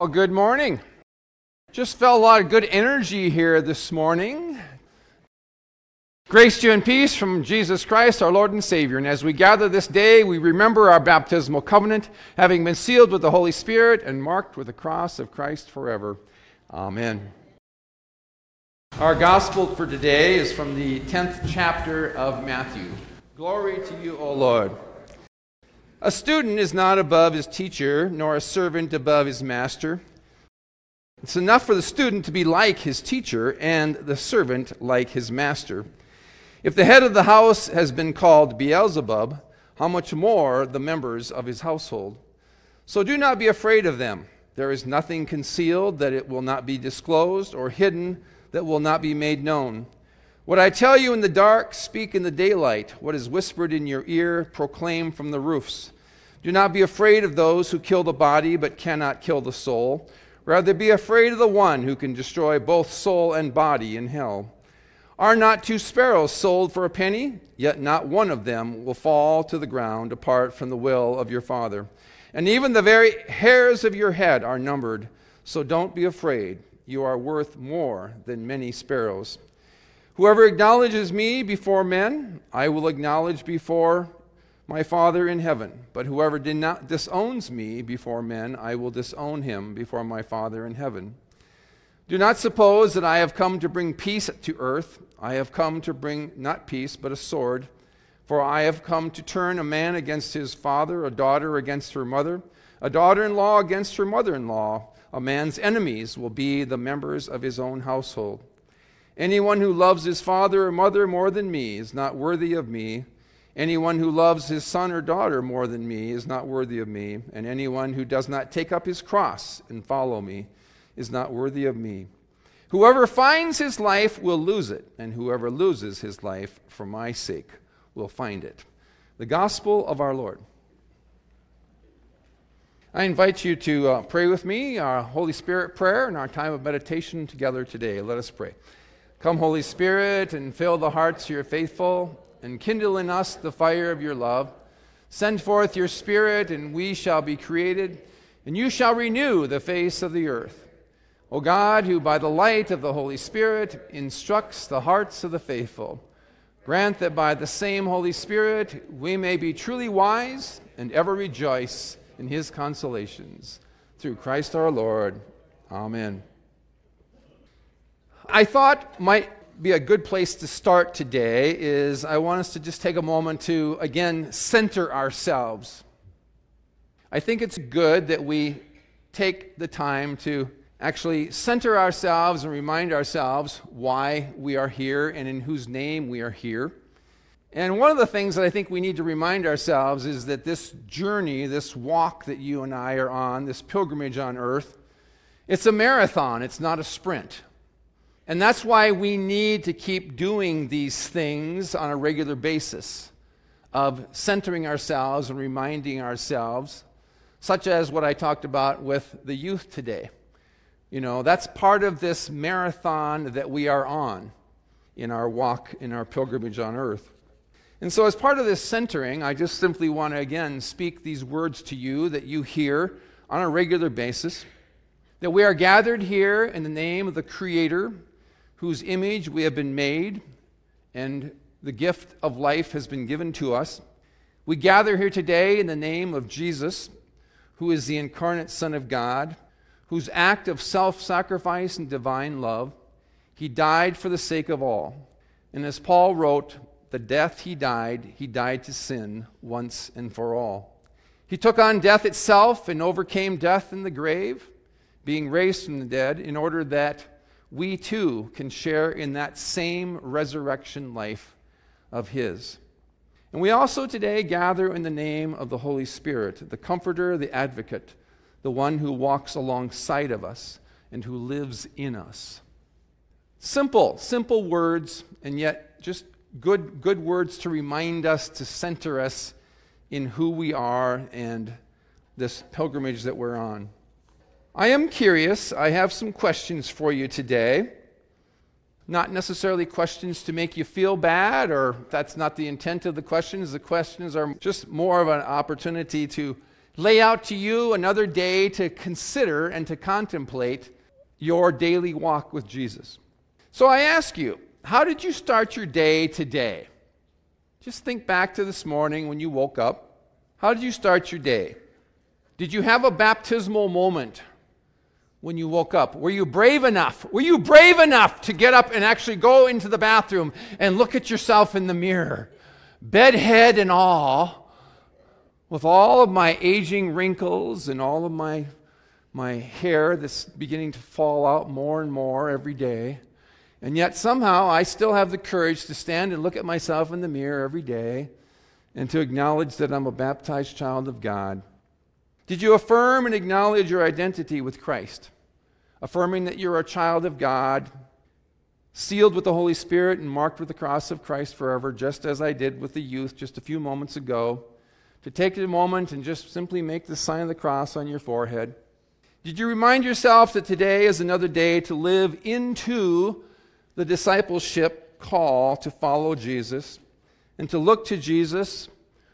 Well, good morning. Just felt a lot of good energy here this morning. Grace to you and peace from Jesus Christ, our Lord and Savior. And as we gather this day, we remember our baptismal covenant, having been sealed with the Holy Spirit and marked with the cross of Christ forever. Amen. Our gospel for today is from the 10th chapter of Matthew. Glory to you, O Lord. A student is not above his teacher, nor a servant above his master. It's enough for the student to be like his teacher, and the servant like his master. If the head of the house has been called Beelzebub, how much more the members of his household? So do not be afraid of them. There is nothing concealed that it will not be disclosed, or hidden that will not be made known. What I tell you in the dark, speak in the daylight. What is whispered in your ear, proclaim from the roofs. Do not be afraid of those who kill the body, but cannot kill the soul. Rather, be afraid of the one who can destroy both soul and body in hell. Are not two sparrows sold for a penny? Yet not one of them will fall to the ground apart from the will of your Father. And even the very hairs of your head are numbered. So don't be afraid. You are worth more than many sparrows. Whoever acknowledges me before men, I will acknowledge before my Father in heaven. But whoever disowns me before men, I will disown him before my Father in heaven. Do not suppose that I have come to bring peace to earth. I have come to bring not peace, but a sword. For I have come to turn a man against his father, a daughter against her mother, a daughter in law against her mother in law. A man's enemies will be the members of his own household. Anyone who loves his father or mother more than me is not worthy of me. Anyone who loves his son or daughter more than me is not worthy of me. And anyone who does not take up his cross and follow me is not worthy of me. Whoever finds his life will lose it, and whoever loses his life for my sake will find it. The gospel of our Lord. I invite you to uh, pray with me our Holy Spirit prayer in our time of meditation together today. Let us pray. Come, Holy Spirit, and fill the hearts of your faithful, and kindle in us the fire of your love. Send forth your Spirit, and we shall be created, and you shall renew the face of the earth. O God, who by the light of the Holy Spirit instructs the hearts of the faithful, grant that by the same Holy Spirit we may be truly wise and ever rejoice in his consolations. Through Christ our Lord. Amen. I thought might be a good place to start today is I want us to just take a moment to, again, center ourselves. I think it's good that we take the time to actually center ourselves and remind ourselves why we are here and in whose name we are here. And one of the things that I think we need to remind ourselves is that this journey, this walk that you and I are on, this pilgrimage on earth, it's a marathon, it's not a sprint. And that's why we need to keep doing these things on a regular basis of centering ourselves and reminding ourselves, such as what I talked about with the youth today. You know, that's part of this marathon that we are on in our walk, in our pilgrimage on earth. And so, as part of this centering, I just simply want to again speak these words to you that you hear on a regular basis that we are gathered here in the name of the Creator whose image we have been made, and the gift of life has been given to us. We gather here today in the name of Jesus, who is the incarnate Son of God, whose act of self sacrifice and divine love, he died for the sake of all. And as Paul wrote, the death he died, he died to sin once and for all. He took on death itself and overcame death in the grave, being raised from the dead, in order that we too can share in that same resurrection life of His. And we also today gather in the name of the Holy Spirit, the Comforter, the Advocate, the one who walks alongside of us and who lives in us. Simple, simple words, and yet just good, good words to remind us, to center us in who we are and this pilgrimage that we're on. I am curious. I have some questions for you today. Not necessarily questions to make you feel bad, or that's not the intent of the questions. The questions are just more of an opportunity to lay out to you another day to consider and to contemplate your daily walk with Jesus. So I ask you, how did you start your day today? Just think back to this morning when you woke up. How did you start your day? Did you have a baptismal moment when you woke up? Were you brave enough? Were you brave enough to get up and actually go into the bathroom and look at yourself in the mirror, bedhead and all, with all of my aging wrinkles and all of my, my hair that's beginning to fall out more and more every day? And yet somehow I still have the courage to stand and look at myself in the mirror every day and to acknowledge that I'm a baptized child of God. Did you affirm and acknowledge your identity with Christ? Affirming that you're a child of God, sealed with the Holy Spirit and marked with the cross of Christ forever, just as I did with the youth just a few moments ago. To take a moment and just simply make the sign of the cross on your forehead. Did you remind yourself that today is another day to live into the discipleship call to follow Jesus and to look to Jesus,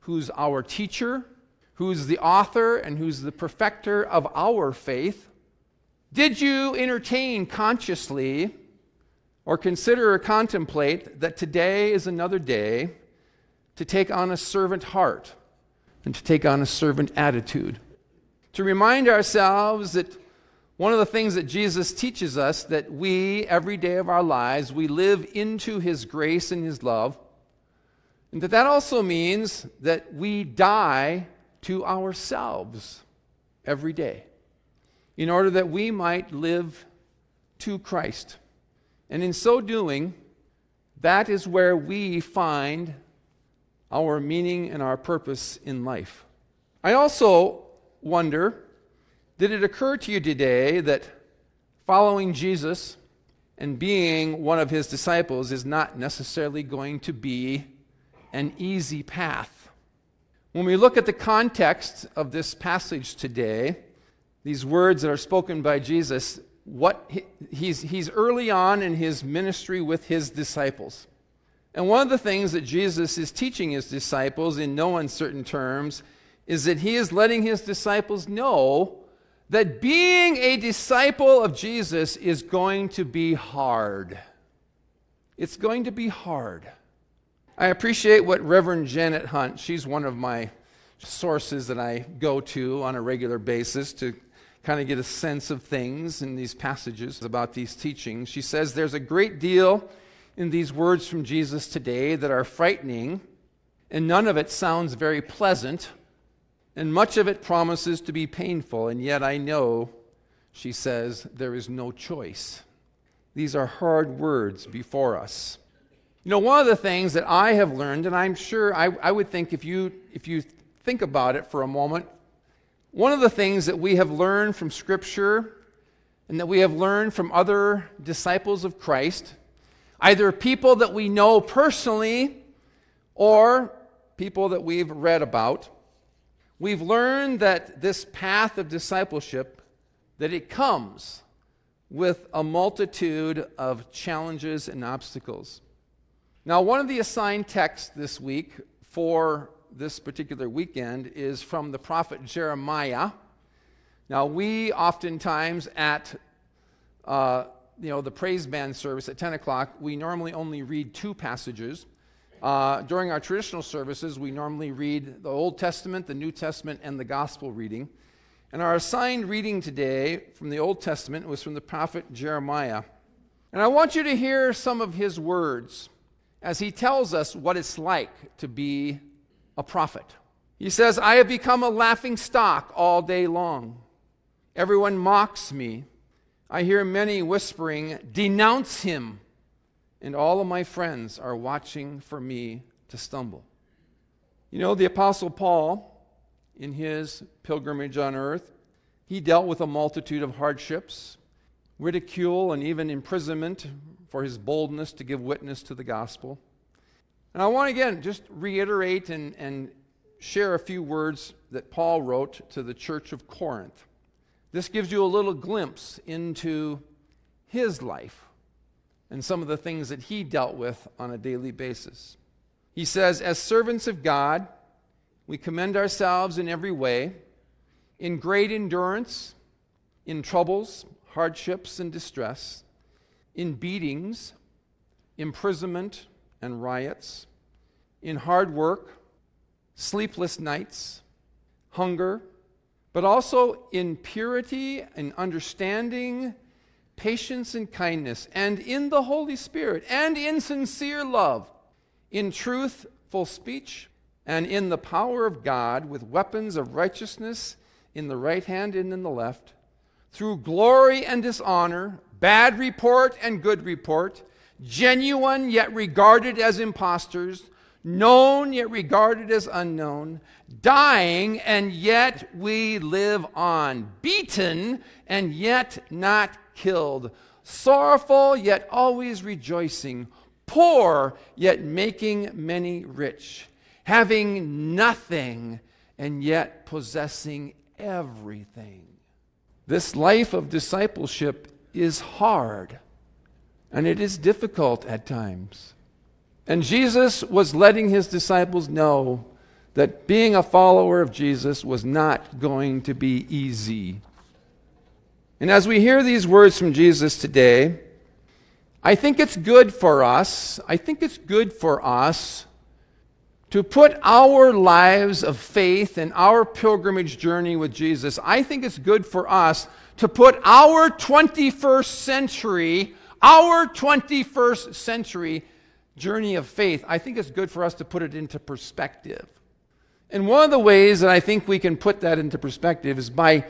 who's our teacher, who's the author, and who's the perfecter of our faith? Did you entertain consciously or consider or contemplate that today is another day to take on a servant heart and to take on a servant attitude? To remind ourselves that one of the things that Jesus teaches us that we, every day of our lives, we live into his grace and his love. And that that also means that we die to ourselves every day in order that we might live to Christ. And in so doing, that is where we find our meaning and our purpose in life. I also wonder did it occur to you today that following Jesus and being one of his disciples is not necessarily going to be an easy path? When we look at the context of this passage today, these words that are spoken by Jesus, what he, he's, he's early on in his ministry with his disciples. And one of the things that Jesus is teaching his disciples in no uncertain terms is that he is letting his disciples know that being a disciple of Jesus is going to be hard. It's going to be hard. I appreciate what Reverend Janet Hunt, she's one of my sources that I go to on a regular basis to kind of get a sense of things in these passages about these teachings. She says there's a great deal in these words from Jesus today that are frightening, and none of it sounds very pleasant and much of it promises to be painful, and yet I know, she says, there is no choice. These are hard words before us. You know, one of the things that I have learned, and I'm sure I, I would think if you, if you think about it for a moment, one of the things that we have learned from Scripture and that we have learned from other disciples of Christ, either people that we know personally or people that we've read about, we've learned that this path of discipleship that it comes with a multitude of challenges and obstacles. Now, one of the assigned texts this week for this particular weekend is from the prophet Jeremiah. Now, we oftentimes at uh, you know the praise band service at 10 o'clock, we normally only read two passages. Uh, during our traditional services, we normally read the Old Testament, the New Testament, and the Gospel reading. And our assigned reading today from the Old Testament was from the prophet Jeremiah. And I want you to hear some of his words as he tells us what it's like to be a prophet. He says, I have become a laughing stock all day long. Everyone mocks me. I hear many whispering, Denounce him and all of my friends are watching for me to stumble. You know, the Apostle Paul, in his pilgrimage on earth, he dealt with a multitude of hardships, ridicule, and even imprisonment for his boldness to give witness to the gospel. And I want to again just reiterate and, and share a few words that Paul wrote to the church of Corinth. This gives you a little glimpse into his life and some of the things that he dealt with on a daily basis. He says, As servants of God, we commend ourselves in every way in great endurance, in troubles, hardships, and distress, in beatings, imprisonment, and riots, in hard work, sleepless nights, hunger, but also in purity and understanding, patience and kindness, and in the Holy Spirit, and in sincere love, in truthful speech, and in the power of God, with weapons of righteousness in the right hand and in the left, through glory and dishonor, bad report and good report, genuine yet regarded as impostors, known yet regarded as unknown, dying and yet we live on, beaten and yet not killed, sorrowful yet always rejoicing, poor yet making many rich, having nothing and yet possessing everything. This life of discipleship is hard and it is difficult at times. And Jesus was letting his disciples know that being a follower of Jesus was not going to be easy. And as we hear these words from Jesus today, I think it's good for us, I think it's good for us to put our lives of faith and our pilgrimage journey with Jesus. I think it's good for us to put our 21st century, our 21st century journey of faith, I think it's good for us to put it into perspective. And one of the ways that I think we can put that into perspective is by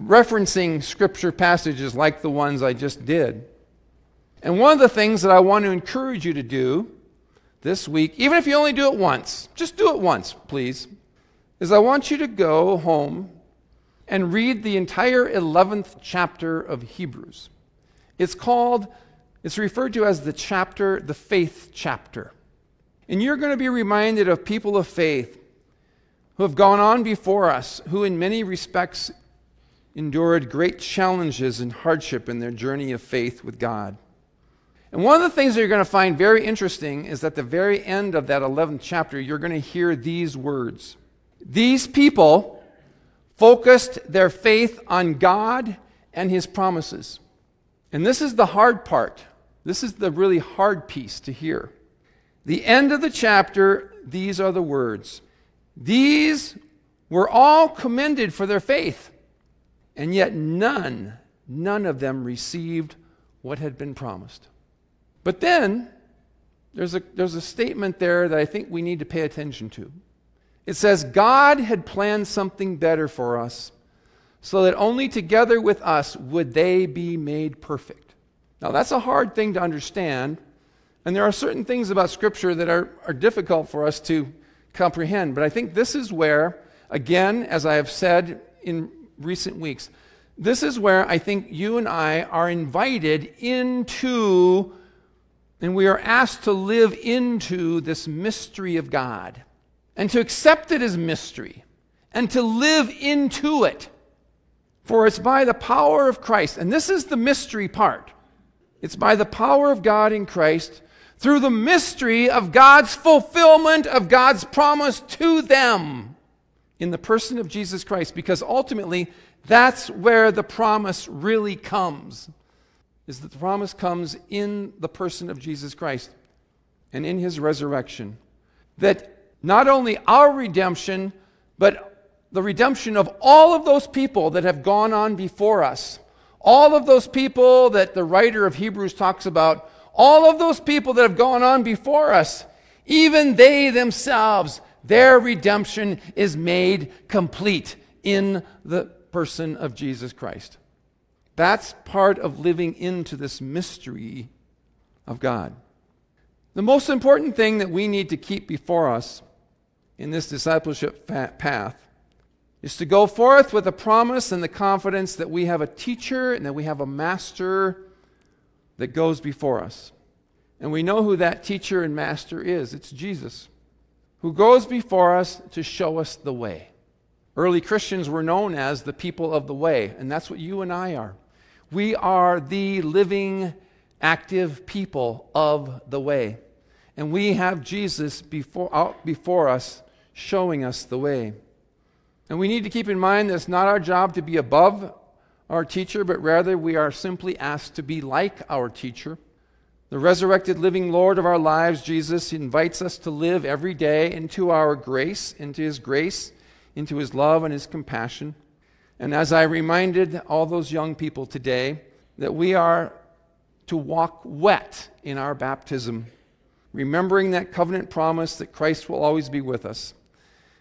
referencing scripture passages like the ones I just did. And one of the things that I want to encourage you to do this week, even if you only do it once, just do it once, please, is I want you to go home and read the entire 11th chapter of Hebrews. It's called it's referred to as the chapter, the faith chapter. And you're going to be reminded of people of faith who have gone on before us, who in many respects endured great challenges and hardship in their journey of faith with God. And one of the things that you're going to find very interesting is at the very end of that 11th chapter, you're going to hear these words. These people focused their faith on God and His promises. And this is the hard part. This is the really hard piece to hear. The end of the chapter, these are the words. These were all commended for their faith, and yet none, none of them received what had been promised. But then, there's a, there's a statement there that I think we need to pay attention to. It says, God had planned something better for us, so that only together with us would they be made perfect. Now, that's a hard thing to understand, and there are certain things about Scripture that are, are difficult for us to comprehend. But I think this is where, again, as I have said in recent weeks, this is where I think you and I are invited into, and we are asked to live into this mystery of God, and to accept it as mystery, and to live into it. For it's by the power of Christ, and this is the mystery part. It's by the power of God in Christ through the mystery of God's fulfillment of God's promise to them in the person of Jesus Christ because ultimately that's where the promise really comes is that the promise comes in the person of Jesus Christ and in his resurrection that not only our redemption but the redemption of all of those people that have gone on before us all of those people that the writer of Hebrews talks about, all of those people that have gone on before us, even they themselves, their redemption is made complete in the person of Jesus Christ. That's part of living into this mystery of God. The most important thing that we need to keep before us in this discipleship path is to go forth with the promise and the confidence that we have a teacher and that we have a master that goes before us. And we know who that teacher and master is it's Jesus, who goes before us to show us the way. Early Christians were known as the people of the way, and that's what you and I are. We are the living, active people of the way. And we have Jesus before, out before us showing us the way. And we need to keep in mind that it's not our job to be above our teacher, but rather we are simply asked to be like our teacher. The resurrected living Lord of our lives, Jesus, invites us to live every day into our grace, into his grace, into his love and his compassion. And as I reminded all those young people today, that we are to walk wet in our baptism, remembering that covenant promise that Christ will always be with us.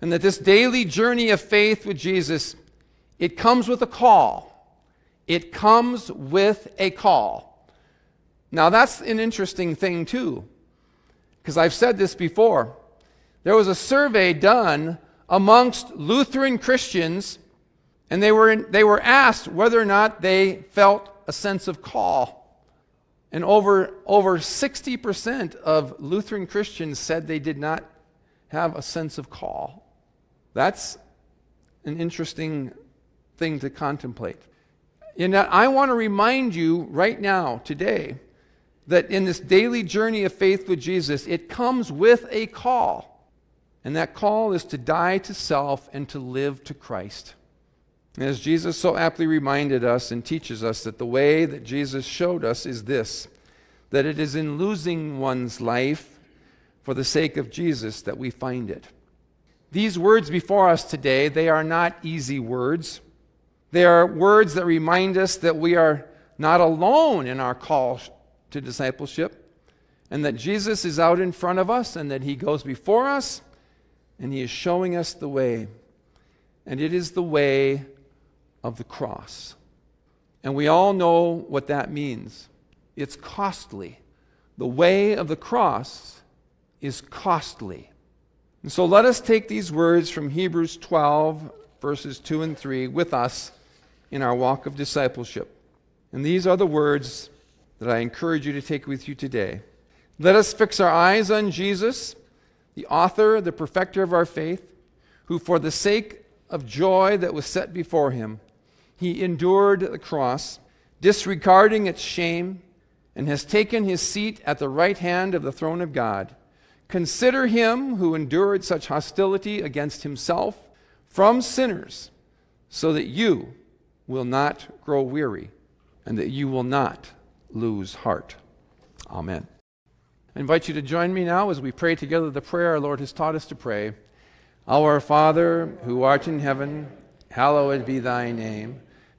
And that this daily journey of faith with Jesus, it comes with a call. It comes with a call. Now, that's an interesting thing, too, because I've said this before. There was a survey done amongst Lutheran Christians, and they were, they were asked whether or not they felt a sense of call. And over, over 60% of Lutheran Christians said they did not have a sense of call. That's an interesting thing to contemplate. That, I want to remind you right now, today, that in this daily journey of faith with Jesus, it comes with a call. And that call is to die to self and to live to Christ. As Jesus so aptly reminded us and teaches us that the way that Jesus showed us is this that it is in losing one's life for the sake of Jesus that we find it. These words before us today, they are not easy words. They are words that remind us that we are not alone in our call to discipleship and that Jesus is out in front of us and that he goes before us and he is showing us the way. And it is the way of the cross. And we all know what that means. It's costly. The way of the cross is costly. And so let us take these words from Hebrews 12, verses 2 and 3, with us in our walk of discipleship. And these are the words that I encourage you to take with you today. Let us fix our eyes on Jesus, the author, the perfecter of our faith, who, for the sake of joy that was set before him, he endured the cross, disregarding its shame, and has taken his seat at the right hand of the throne of God. Consider him who endured such hostility against himself from sinners, so that you will not grow weary and that you will not lose heart. Amen. I invite you to join me now as we pray together the prayer our Lord has taught us to pray. Our Father, who art in heaven, hallowed be thy name.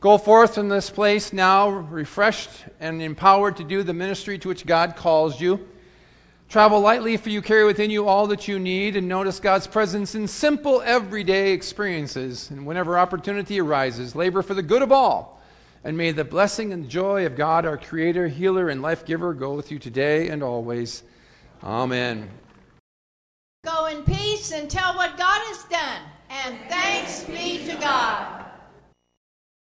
Go forth from this place now, refreshed and empowered to do the ministry to which God calls you. Travel lightly, for you carry within you all that you need, and notice God's presence in simple, everyday experiences. And whenever opportunity arises, labor for the good of all. And may the blessing and joy of God, our Creator, Healer, and Life Giver, go with you today and always. Amen. Go in peace and tell what God has done, and thanks be to God.